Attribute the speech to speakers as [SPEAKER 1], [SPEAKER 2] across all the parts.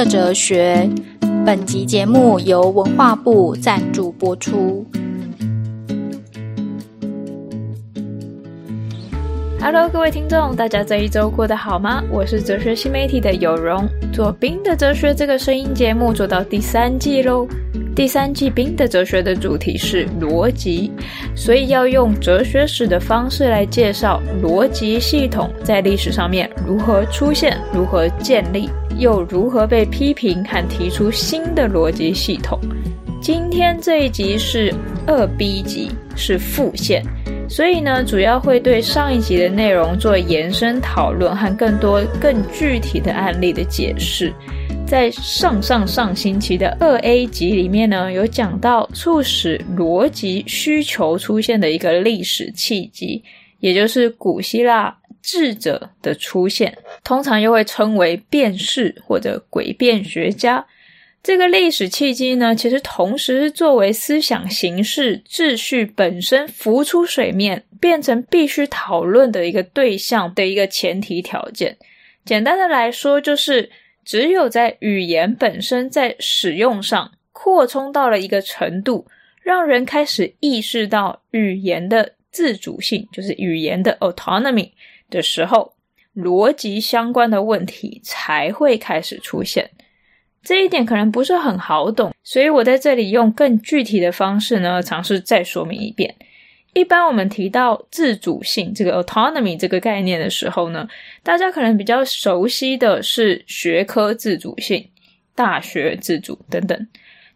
[SPEAKER 1] 的哲学。本集节目由文化部赞助播出。
[SPEAKER 2] Hello，各位听众，大家这一周过得好吗？我是哲学新媒体的有容，做冰的哲学这个声音节目做到第三季喽。第三季冰的哲学的主题是逻辑，所以要用哲学史的方式来介绍逻辑系统在历史上面如何出现、如何建立，又如何被批评和提出新的逻辑系统。今天这一集是二 B 集，是副线。所以呢，主要会对上一集的内容做延伸讨论和更多更具体的案例的解释。在上上上星期的二 A 集里面呢，有讲到促使逻辑需求出现的一个历史契机，也就是古希腊智者的出现，通常又会称为辩士或者诡辩学家。这个历史契机呢，其实同时是作为思想形式秩序本身浮出水面，变成必须讨论的一个对象的一个前提条件。简单的来说，就是只有在语言本身在使用上扩充到了一个程度，让人开始意识到语言的自主性，就是语言的 autonomy 的时候，逻辑相关的问题才会开始出现。这一点可能不是很好懂，所以我在这里用更具体的方式呢，尝试再说明一遍。一般我们提到自主性这个 autonomy 这个概念的时候呢，大家可能比较熟悉的是学科自主性、大学自主等等，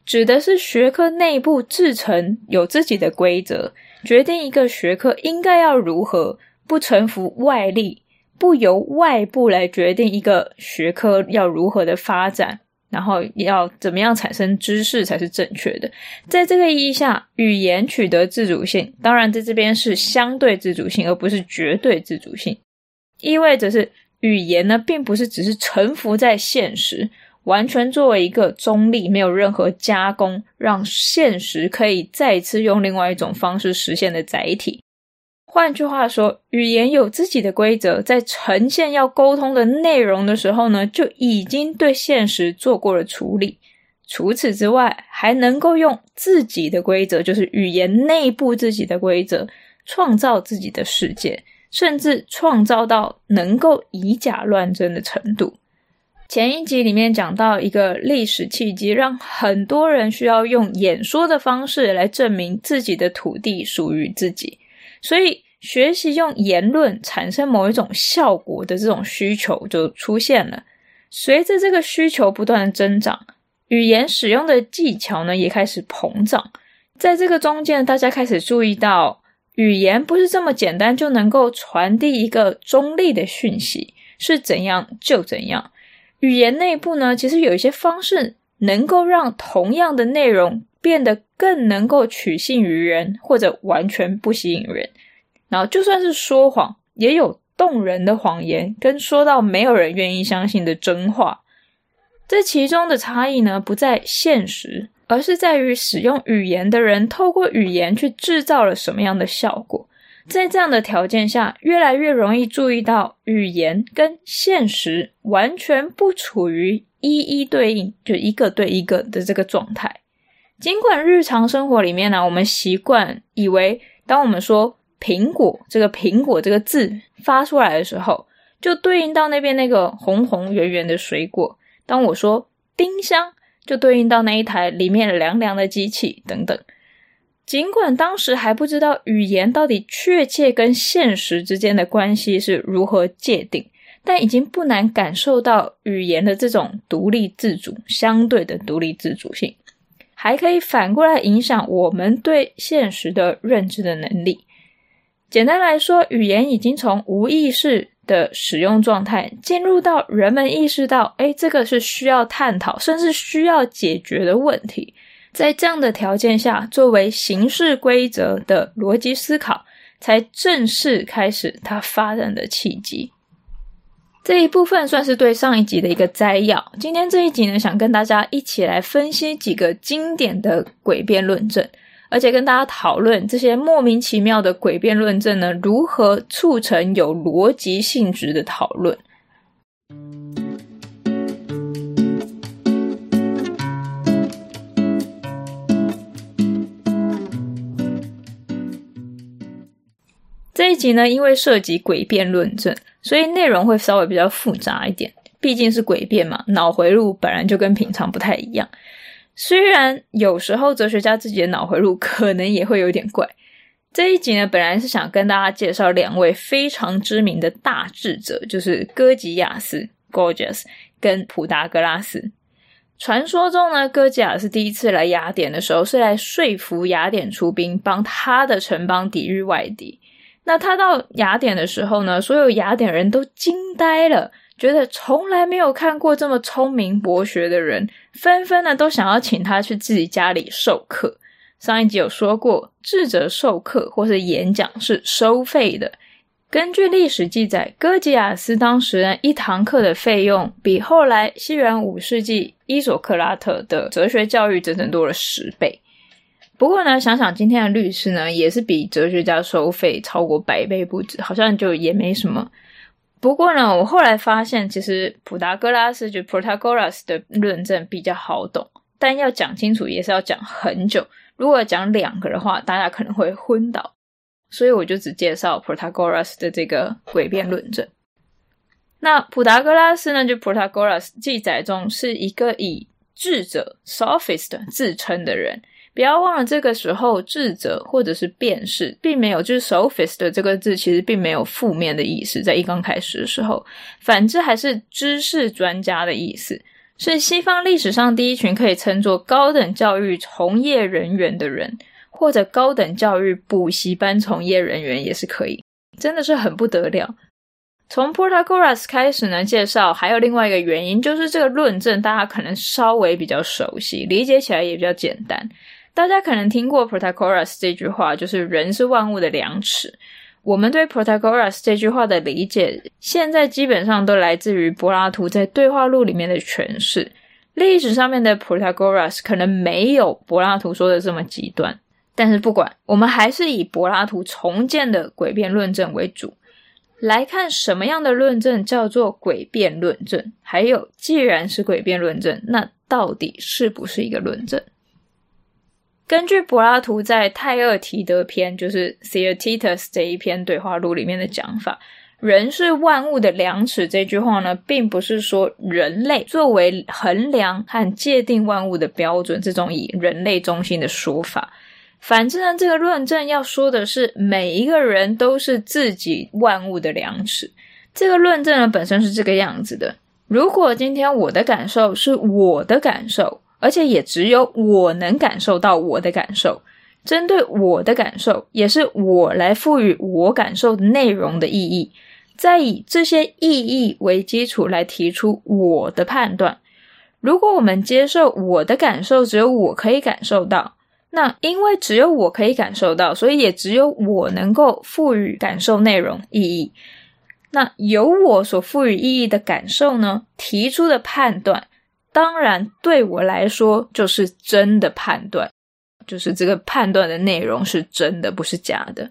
[SPEAKER 2] 指的是学科内部自成有自己的规则，决定一个学科应该要如何，不臣服外力，不由外部来决定一个学科要如何的发展。然后要怎么样产生知识才是正确的？在这个意义下，语言取得自主性，当然在这边是相对自主性，而不是绝对自主性。意味着是语言呢，并不是只是臣服在现实，完全作为一个中立，没有任何加工，让现实可以再次用另外一种方式实现的载体。换句话说，语言有自己的规则，在呈现要沟通的内容的时候呢，就已经对现实做过了处理。除此之外，还能够用自己的规则，就是语言内部自己的规则，创造自己的世界，甚至创造到能够以假乱真的程度。前一集里面讲到一个历史契机，让很多人需要用演说的方式来证明自己的土地属于自己，所以。学习用言论产生某一种效果的这种需求就出现了。随着这个需求不断的增长，语言使用的技巧呢也开始膨胀。在这个中间，大家开始注意到，语言不是这么简单就能够传递一个中立的讯息，是怎样就怎样。语言内部呢，其实有一些方式能够让同样的内容变得更能够取信于人，或者完全不吸引人。然后，就算是说谎，也有动人的谎言，跟说到没有人愿意相信的真话。这其中的差异呢，不在现实，而是在于使用语言的人透过语言去制造了什么样的效果。在这样的条件下，越来越容易注意到语言跟现实完全不处于一一对应，就一个对一个的这个状态。尽管日常生活里面呢，我们习惯以为，当我们说苹果这个“苹果”这个字发出来的时候，就对应到那边那个红红圆圆的水果。当我说“冰箱”，就对应到那一台里面凉凉的机器等等。尽管当时还不知道语言到底确切跟现实之间的关系是如何界定，但已经不难感受到语言的这种独立自主、相对的独立自主性，还可以反过来影响我们对现实的认知的能力。简单来说，语言已经从无意识的使用状态，进入到人们意识到，诶，这个是需要探讨，甚至需要解决的问题。在这样的条件下，作为形式规则的逻辑思考，才正式开始它发展的契机。这一部分算是对上一集的一个摘要。今天这一集呢，想跟大家一起来分析几个经典的诡辩论证。而且跟大家讨论这些莫名其妙的诡辩论证呢如何促成有逻辑性质的讨论。这一集呢因为涉及诡辩论证所以内容会稍微比较复杂一点毕竟是诡辩嘛脑回路本来就跟平常不太一样。虽然有时候哲学家自己的脑回路可能也会有点怪。这一集呢，本来是想跟大家介绍两位非常知名的大智者，就是哥吉亚斯 （Gorgias） 跟普达格拉斯。传说中呢，哥吉亚斯第一次来雅典的时候，是来说服雅典出兵，帮他的城邦抵御外敌。那他到雅典的时候呢，所有雅典人都惊呆了，觉得从来没有看过这么聪明博学的人，纷纷呢都想要请他去自己家里授课。上一集有说过，智者授课或是演讲是收费的。根据历史记载，哥吉亚斯当时呢一堂课的费用，比后来西元五世纪伊索克拉特的哲学教育整整多了十倍。不过呢，想想今天的律师呢，也是比哲学家收费超过百倍不止，好像就也没什么。不过呢，我后来发现，其实普达哥拉斯就 Protagoras 的论证比较好懂，但要讲清楚也是要讲很久。如果讲两个的话，大家可能会昏倒，所以我就只介绍 Protagoras 的这个诡辩论证。那普达哥拉斯呢，就 Protagoras 记载中是一个以智者 Sophist 自称的人。不要忘了，这个时候智者或者是辩士，并没有就是 sophist 这个字，其实并没有负面的意思，在一刚开始的时候，反之还是知识专家的意思，是西方历史上第一群可以称作高等教育从业人员的人，或者高等教育补习班从业人员也是可以，真的是很不得了。从 Protagoras 开始呢，介绍还有另外一个原因，就是这个论证大家可能稍微比较熟悉，理解起来也比较简单。大家可能听过 Protagoras 这句话，就是人是万物的量尺。我们对 Protagoras 这句话的理解，现在基本上都来自于柏拉图在对话录里面的诠释。历史上面的 Protagoras 可能没有柏拉图说的这么极端，但是不管，我们还是以柏拉图重建的诡辩论证为主，来看什么样的论证叫做诡辩论证。还有，既然是诡辩论证，那到底是不是一个论证？根据柏拉图在《泰厄提德篇》就是 Theaetetus 这一篇对话录里面的讲法，“人是万物的量尺”这句话呢，并不是说人类作为衡量和界定万物的标准这种以人类中心的说法。反正呢，这个论证要说的是每一个人都是自己万物的量尺。这个论证呢，本身是这个样子的：如果今天我的感受是我的感受。而且也只有我能感受到我的感受，针对我的感受，也是我来赋予我感受的内容的意义，再以这些意义为基础来提出我的判断。如果我们接受我的感受只有我可以感受到，那因为只有我可以感受到，所以也只有我能够赋予感受内容意义。那由我所赋予意义的感受呢，提出的判断。当然，对我来说就是真的判断，就是这个判断的内容是真的，不是假的。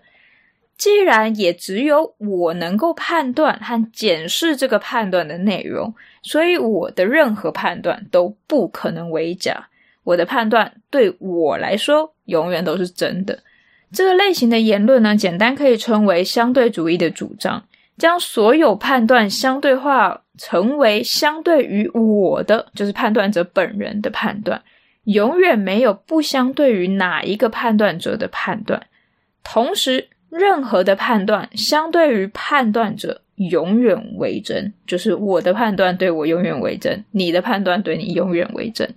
[SPEAKER 2] 既然也只有我能够判断和检视这个判断的内容，所以我的任何判断都不可能为假。我的判断对我来说永远都是真的。这个类型的言论呢，简单可以称为相对主义的主张。将所有判断相对化，成为相对于我的，就是判断者本人的判断，永远没有不相对于哪一个判断者的判断。同时，任何的判断相对于判断者永远为真，就是我的判断对我永远为真，你的判断对你永远为真。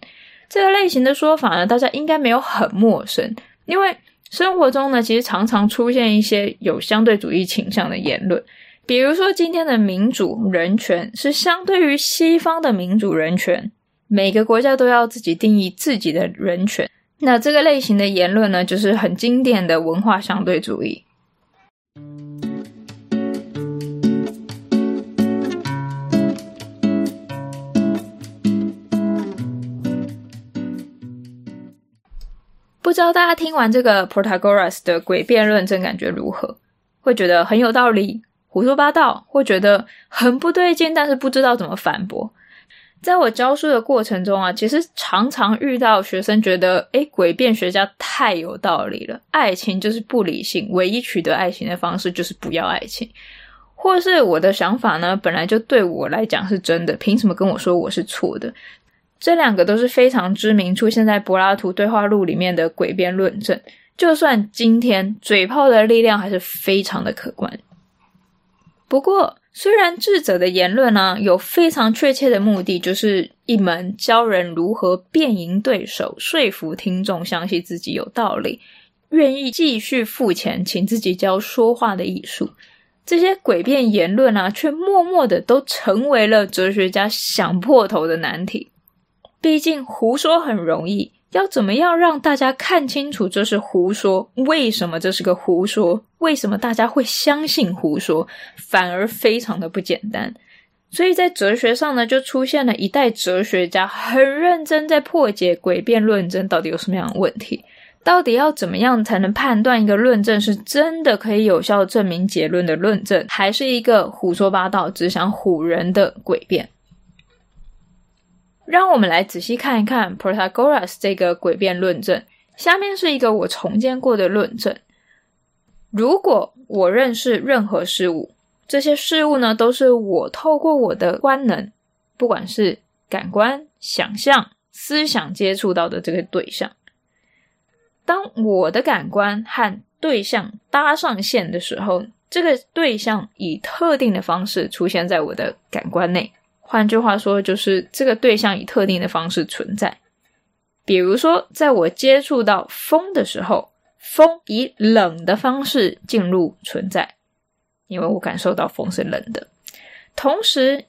[SPEAKER 2] 这个类型的说法呢，大家应该没有很陌生，因为生活中呢，其实常常出现一些有相对主义倾向的言论。比如说，今天的民主人权是相对于西方的民主人权，每个国家都要自己定义自己的人权。那这个类型的言论呢，就是很经典的文化相对主义。不知道大家听完这个 Protagoras 的诡辩论证感觉如何？会觉得很有道理？胡说八道，或觉得很不对劲，但是不知道怎么反驳。在我教书的过程中啊，其实常常遇到学生觉得，诶，诡辩学家太有道理了，爱情就是不理性，唯一取得爱情的方式就是不要爱情，或是我的想法呢，本来就对我来讲是真的，凭什么跟我说我是错的？这两个都是非常知名，出现在柏拉图对话录里面的诡辩论证。就算今天嘴炮的力量还是非常的可观。不过，虽然智者的言论呢、有非常确切的目的，就是一门教人如何辩赢对手、说服听众相信自己有道理、愿意继续付钱请自己教说话的艺术，这些诡辩言论啊，却默默的都成为了哲学家想破头的难题。毕竟胡说很容易。要怎么样让大家看清楚这是胡说？为什么这是个胡说？为什么大家会相信胡说？反而非常的不简单。所以在哲学上呢，就出现了一代哲学家很认真在破解诡辩论证到底有什么样的问题，到底要怎么样才能判断一个论证是真的可以有效证明结论的论证，还是一个胡说八道、只想唬人的诡辩？让我们来仔细看一看 Protagoras 这个诡辩论证。下面是一个我重建过的论证：如果我认识任何事物，这些事物呢，都是我透过我的观能，不管是感官、想象、思想接触到的这个对象。当我的感官和对象搭上线的时候，这个对象以特定的方式出现在我的感官内。换句话说，就是这个对象以特定的方式存在。比如说，在我接触到风的时候，风以冷的方式进入存在，因为我感受到风是冷的。同时，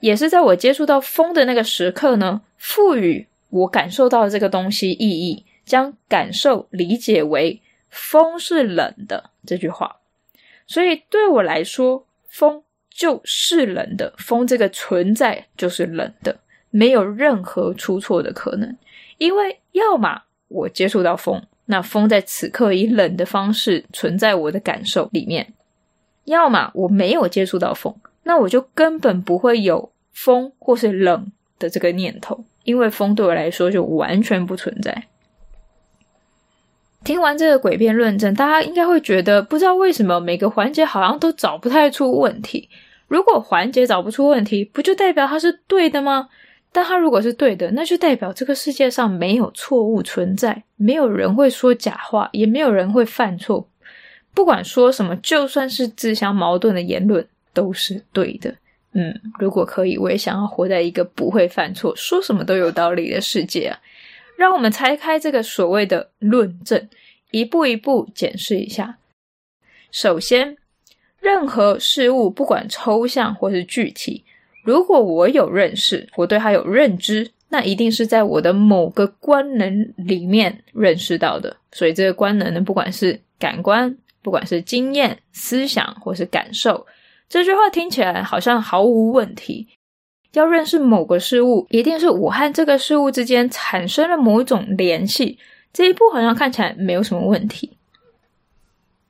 [SPEAKER 2] 也是在我接触到风的那个时刻呢，赋予我感受到这个东西意义，将感受理解为风是冷的这句话。所以对我来说，风。就是冷的，风这个存在就是冷的，没有任何出错的可能。因为要么我接触到风，那风在此刻以冷的方式存在我的感受里面；要么我没有接触到风，那我就根本不会有风或是冷的这个念头，因为风对我来说就完全不存在。听完这个诡辩论证，大家应该会觉得，不知道为什么每个环节好像都找不太出问题。如果环节找不出问题，不就代表它是对的吗？但它如果是对的，那就代表这个世界上没有错误存在，没有人会说假话，也没有人会犯错。不管说什么，就算是自相矛盾的言论，都是对的。嗯，如果可以，我也想要活在一个不会犯错、说什么都有道理的世界啊！让我们拆开这个所谓的论证，一步一步检视一下。首先，任何事物，不管抽象或是具体，如果我有认识，我对它有认知，那一定是在我的某个官能里面认识到的。所以，这个官能呢，不管是感官，不管是经验、思想或是感受，这句话听起来好像毫无问题。要认识某个事物，一定是我和这个事物之间产生了某一种联系。这一步好像看起来没有什么问题。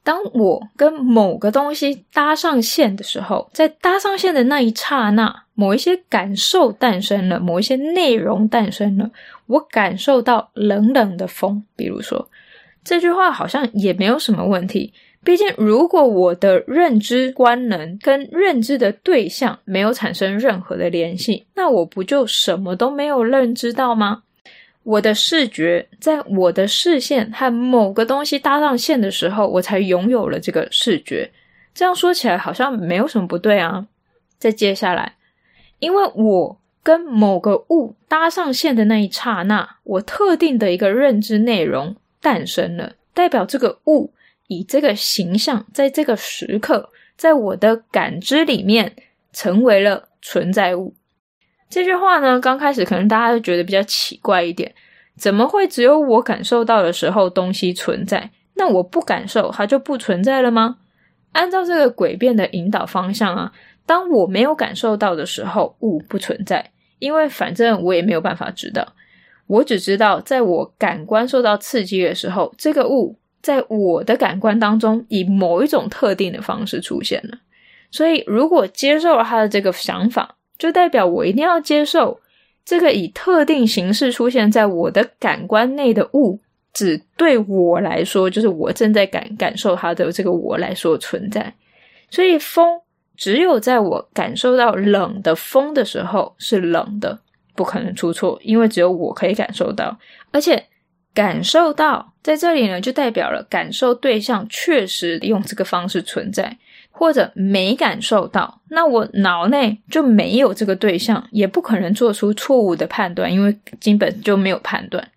[SPEAKER 2] 当我跟某个东西搭上线的时候，在搭上线的那一刹那，某一些感受诞生了，某一些内容诞生了。我感受到冷冷的风，比如说，这句话好像也没有什么问题。毕竟，如果我的认知观能跟认知的对象没有产生任何的联系，那我不就什么都没有认知到吗？我的视觉在我的视线和某个东西搭上线的时候，我才拥有了这个视觉。这样说起来好像没有什么不对啊。再接下来，因为我跟某个物搭上线的那一刹那，我特定的一个认知内容诞生了，代表这个物以这个形象，在这个时刻，在我的感知里面成为了存在物。这句话呢，刚开始可能大家都觉得比较奇怪一点，怎么会只有我感受到的时候东西存在？那我不感受，它就不存在了吗？按照这个诡辩的引导方向啊，当我没有感受到的时候，物不存在，因为反正我也没有办法知道，我只知道在我感官受到刺激的时候，这个物在我的感官当中以某一种特定的方式出现了。所以，如果接受了他的这个想法，就代表我一定要接受这个以特定形式出现在我的感官内的物，只对我来说，就是我正在感感受它的这个我来说存在。所以风只有在我感受到冷的风的时候是冷的，不可能出错，因为只有我可以感受到，而且感受到在这里呢，就代表了感受对象确实用这个方式存在。或者没感受到，那我脑内就没有这个对象，也不可能做出错误的判断，因为基本就没有判断。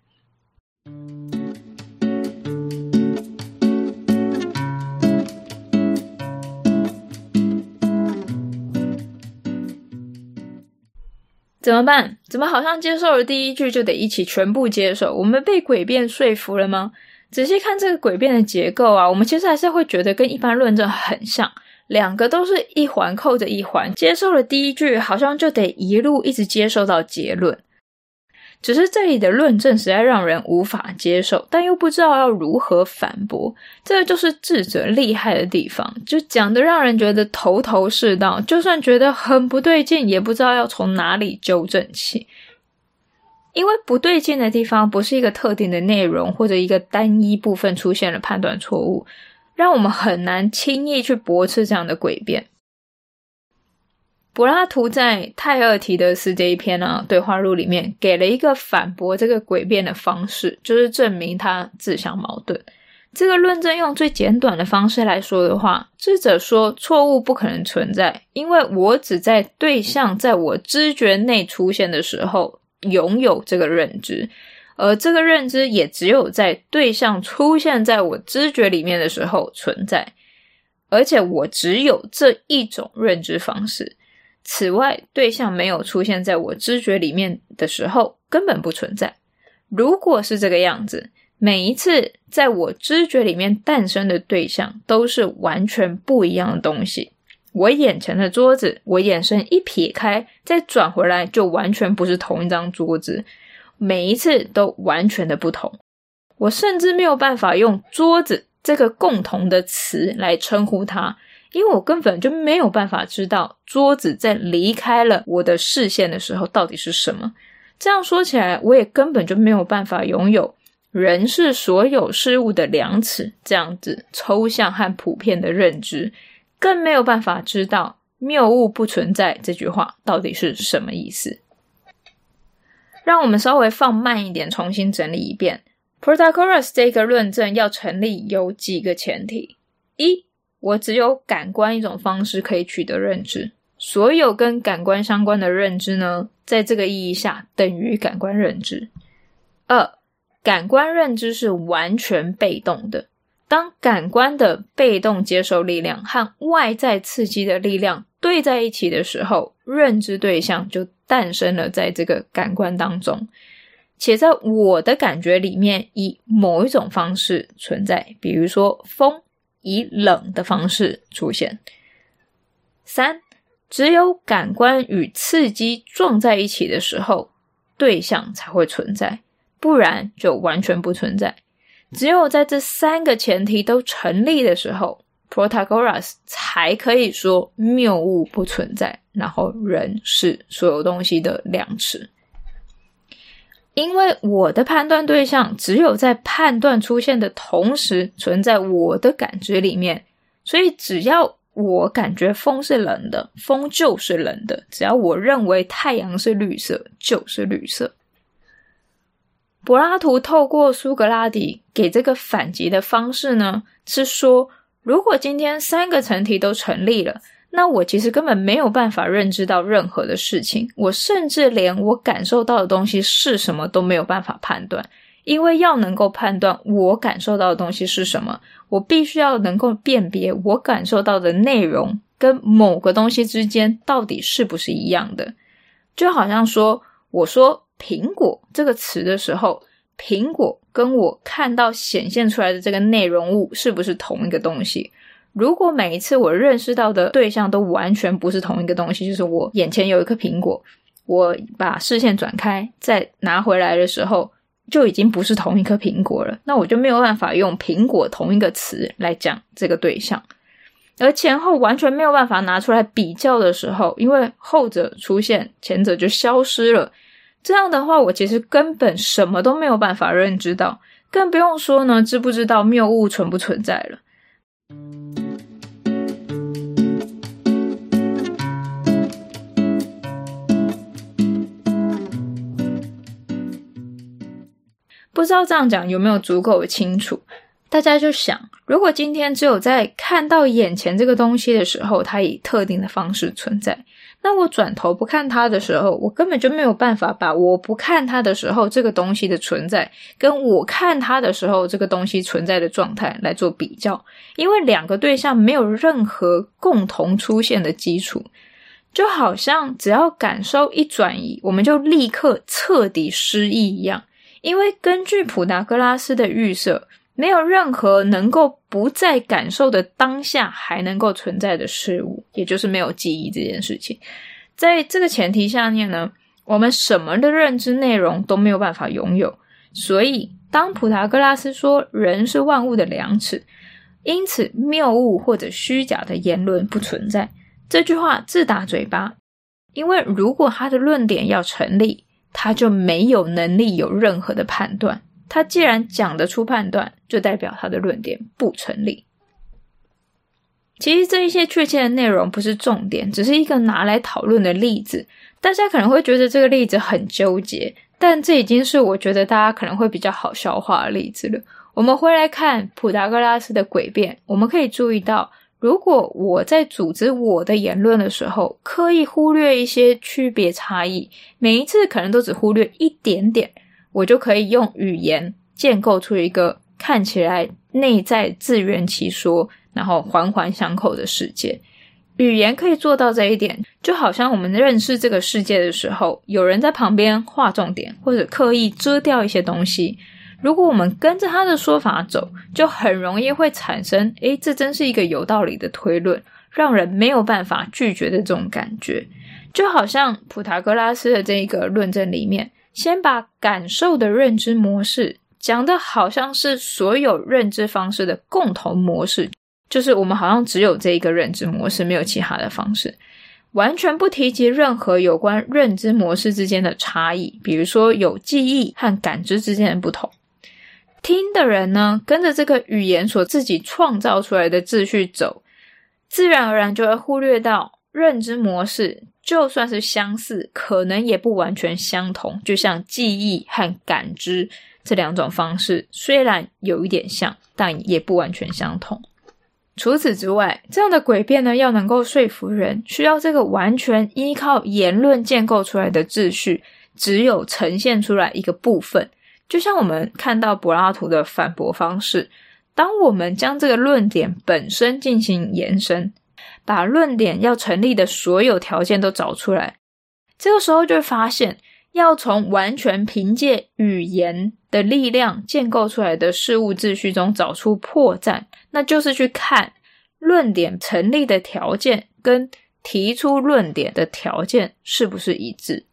[SPEAKER 2] 怎么办？怎么好像接受了第一句就得一起全部接受？我们被诡辩说服了吗？仔细看这个诡辩的结构啊，我们其实还是会觉得跟一般论证很像。两个都是一环扣着一环，接受了第一句，好像就得一路一直接受到结论。只是这里的论证实在让人无法接受，但又不知道要如何反驳。这就是智者厉害的地方，就讲的让人觉得头头是道，就算觉得很不对劲，也不知道要从哪里纠正起。因为不对劲的地方不是一个特定的内容，或者一个单一部分出现了判断错误。让我们很难轻易去驳斥这样的诡辩。柏拉图在《泰俄提德斯》这一篇呢、对话录里面，给了一个反驳这个诡辩的方式，就是证明他自相矛盾。这个论证用最简短的方式来说的话，智者说错误不可能存在，因为我只在对象在我知觉内出现的时候拥有这个认知。而这个认知也只有在对象出现在我知觉里面的时候存在，而且我只有这一种认知方式。此外，对象没有出现在我知觉里面的时候根本不存在。如果是这个样子，每一次在我知觉里面诞生的对象都是完全不一样的东西。我眼前的桌子，我眼神一撇开，再转回来，就完全不是同一张桌子。每一次都完全的不同，我甚至没有办法用“桌子”这个共同的词来称呼它，因为我根本就没有办法知道桌子在离开了我的视线的时候到底是什么。这样说起来，我也根本就没有办法拥有“人是所有事物的量尺”这样子抽象和普遍的认知，更没有办法知道“谬误不存在”这句话到底是什么意思。让我们稍微放慢一点，重新整理一遍。Protagoras 这个论证要成立有几个前提：一，我只有感官一种方式可以取得认知，所有跟感官相关的认知呢，在这个意义下等于感官认知。二，感官认知是完全被动的，当感官的被动接受力量和外在刺激的力量对在一起的时候，认知对象就诞生了在这个感官当中，且在我的感觉里面以某一种方式存在，比如说风以冷的方式出现。三，只有感官与刺激撞在一起的时候，对象才会存在，不然就完全不存在。只有在这三个前提都成立的时候。Protagoras 才可以说谬误不存在，然后人是所有东西的量尺。因为我的判断对象只有在判断出现的同时存在我的感知里面，所以只要我感觉风是冷的，风就是冷的；只要我认为太阳是绿色，就是绿色。柏拉图透过苏格拉底给这个反击的方式呢，是说。如果今天三个前提都成立了，那我其实根本没有办法认知到任何的事情，我甚至连我感受到的东西是什么都没有办法判断，因为要能够判断我感受到的东西是什么，我必须要能够辨别我感受到的内容跟某个东西之间到底是不是一样的。就好像说，我说“苹果”这个词的时候。苹果跟我看到显现出来的这个内容物是不是同一个东西？如果每一次我认识到的对象都完全不是同一个东西，就是我眼前有一颗苹果，我把视线转开再拿回来的时候，就已经不是同一颗苹果了。那我就没有办法用“苹果”同一个词来讲这个对象，而前后完全没有办法拿出来比较的时候，因为后者出现，前者就消失了。这样的话，我其实根本什么都没有办法认知到，更不用说呢，知不知道谬误存不存在了。不知道这样讲有没有足够的清楚？大家就想，如果今天只有在看到眼前这个东西的时候，它以特定的方式存在，那我转头不看它的时候，我根本就没有办法把我不看它的时候这个东西的存在，跟我看它的时候这个东西存在的状态来做比较，因为两个对象没有任何共同出现的基础，就好像只要感受一转移，我们就立刻彻底失忆一样，因为根据普达哥拉斯的预设。没有任何能够不在感受的当下还能够存在的事物，也就是没有记忆这件事情。在这个前提下面呢，我们什么的认知内容都没有办法拥有。所以，当普达哥拉斯说人是万物的量尺，因此谬误或者虚假的言论不存在，这句话自打嘴巴。因为如果他的论点要成立，他就没有能力有任何的判断。他既然讲得出判断，就代表他的论点不成立。其实这一些确切的内容不是重点，只是一个拿来讨论的例子。大家可能会觉得这个例子很纠结，但这已经是我觉得大家可能会比较好消化的例子了。我们回来看普达哥拉斯的诡辩，我们可以注意到，如果我在组织我的言论的时候，刻意忽略一些区别差异，每一次可能都只忽略一点点。我就可以用语言建构出一个看起来内在自圆其说，然后环环相扣的世界。语言可以做到这一点，就好像我们认识这个世界的时候，有人在旁边画重点，或者刻意遮掉一些东西。如果我们跟着他的说法走，就很容易会产生“诶，这真是一个有道理的推论”，让人没有办法拒绝的这种感觉。就好像普达哥拉斯的这一个论证里面。先把感受的认知模式讲得好像是所有认知方式的共同模式，就是我们好像只有这一个认知模式，没有其他的方式，完全不提及任何有关认知模式之间的差异，比如说有记忆和感知之间的不同。听的人呢，跟着这个语言所自己创造出来的秩序走，自然而然就会忽略到认知模式。就算是相似，可能也不完全相同。就像记忆和感知这两种方式，虽然有一点像，但也不完全相同。除此之外，这样的诡辩呢，要能够说服人，需要这个完全依靠言论建构出来的秩序，只有呈现出来一个部分。就像我们看到柏拉图的反驳方式，当我们将这个论点本身进行延伸。把论点要成立的所有条件都找出来，这个时候就会发现，要从完全凭借语言的力量建构出来的事物秩序中找出破绽，那就是去看论点成立的条件跟提出论点的条件是不是一致。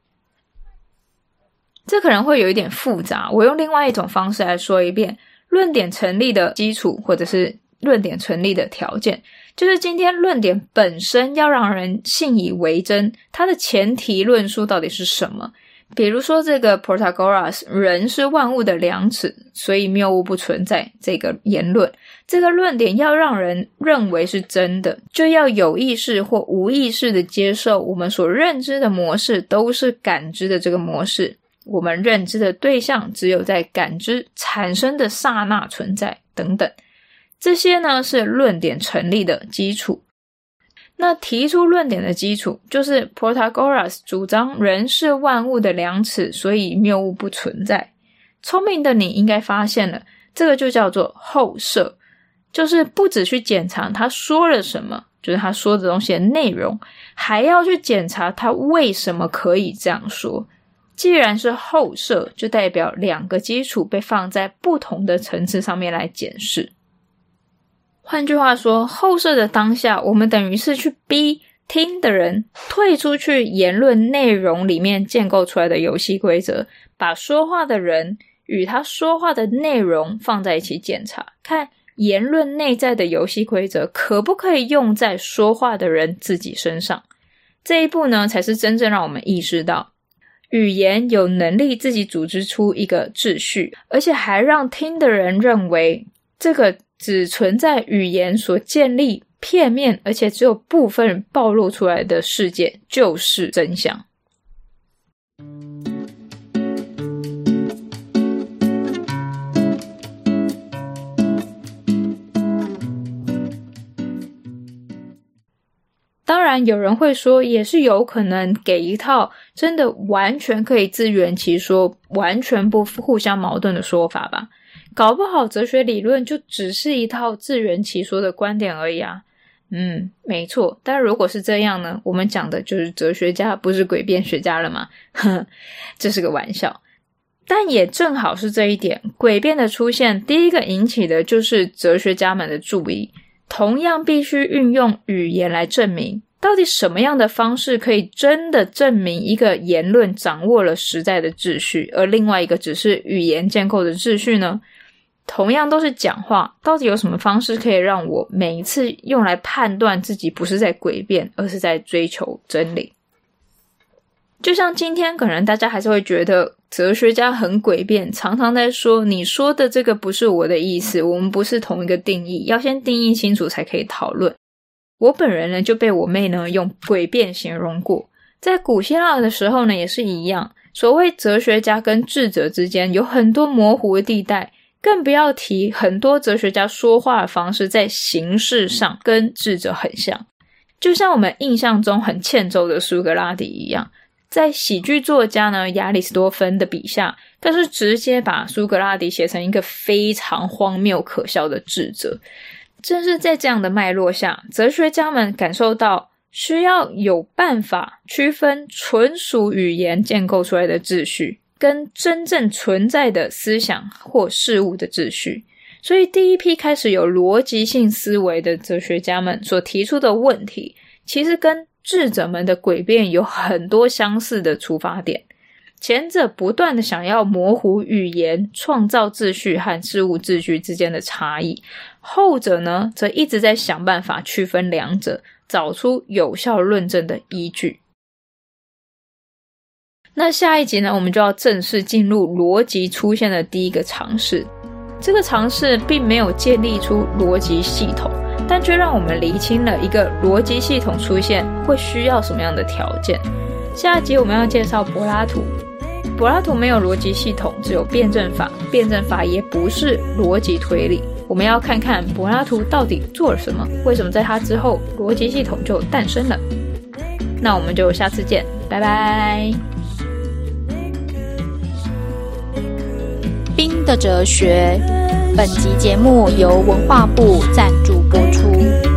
[SPEAKER 2] 这可能会有一点复杂，我用另外一种方式来说一遍：论点成立的基础，或者是论点成立的条件。就是今天论点本身要让人信以为真，它的前提论述到底是什么？比如说这个 Protagoras 人是万物的量尺，所以谬误不存在这个言论，这个论点要让人认为是真的，就要有意识或无意识的接受我们所认知的模式都是感知的这个模式，我们认知的对象只有在感知产生的刹那存在，等等。这些呢是论点成立的基础。那提出论点的基础就是 Protagoras 主张人是万物的量尺，所以谬误不存在。聪明的你应该发现了，这个就叫做后设，就是不只去检查他说了什么，就是他说的东西的内容，还要去检查他为什么可以这样说。既然是后设，就代表两个基础被放在不同的层次上面来检视。换句话说，后设的当下，我们等于是去逼听的人退出去言论内容里面建构出来的游戏规则，把说话的人与他说话的内容放在一起检查，看言论内在的游戏规则可不可以用在说话的人自己身上。这一步呢，才是真正让我们意识到，语言有能力自己组织出一个秩序，而且还让听的人认为这个只存在语言所建立、片面而且只有部分暴露出来的世界就是真相。然，有人会说，也是有可能给一套真的完全可以自圆其说、完全不互相矛盾的说法吧？搞不好哲学理论就只是一套自圆其说的观点而已啊。嗯，没错。但如果是这样呢？我们讲的就是哲学家，不是诡辩学家了吗？呵，这是个玩笑。但也正好是这一点，诡辩的出现，第一个引起的就是哲学家们的注意。同样必须运用语言来证明，到底什么样的方式可以真的证明一个言论掌握了实在的秩序，而另外一个只是语言建构的秩序呢？同样都是讲话，到底有什么方式可以让我每一次用来判断自己不是在诡辩，而是在追求真理？就像今天，可能大家还是会觉得哲学家很诡辩，常常在说你说的这个不是我的意思，我们不是同一个定义，要先定义清楚才可以讨论。我本人呢就被我妹呢用诡辩形容过，在古希腊的时候呢也是一样，所谓哲学家跟智者之间有很多模糊的地带，更不要提很多哲学家说话的方式在形式上跟智者很像，就像我们印象中很欠揍的苏格拉底一样。在喜剧作家呢亚里士多芬的笔下，更是直接把苏格拉底写成一个非常荒谬可笑的智者。正是在这样的脉络下，哲学家们感受到需要有办法区分纯属语言建构出来的秩序，跟真正存在的思想或事物的秩序。所以，第一批开始有逻辑性思维的哲学家们所提出的问题，其实跟智者们的诡辩有很多相似的出发点，前者不断的想要模糊语言，创造秩序和事物秩序之间的差异；后者呢，则一直在想办法区分两者，找出有效论证的依据。那下一集呢，我们就要正式进入逻辑出现的第一个尝试。这个尝试并没有建立出逻辑系统。但却让我们厘清了一个逻辑系统出现会需要什么样的条件。下一集我们要介绍柏拉图。柏拉图没有逻辑系统，只有辩证法。辩证法也不是逻辑推理。我们要看看柏拉图到底做了什么？为什么在他之后逻辑系统就诞生了？那我们就下次见，拜拜。冰的哲学。本集节目由文化部赞助播出。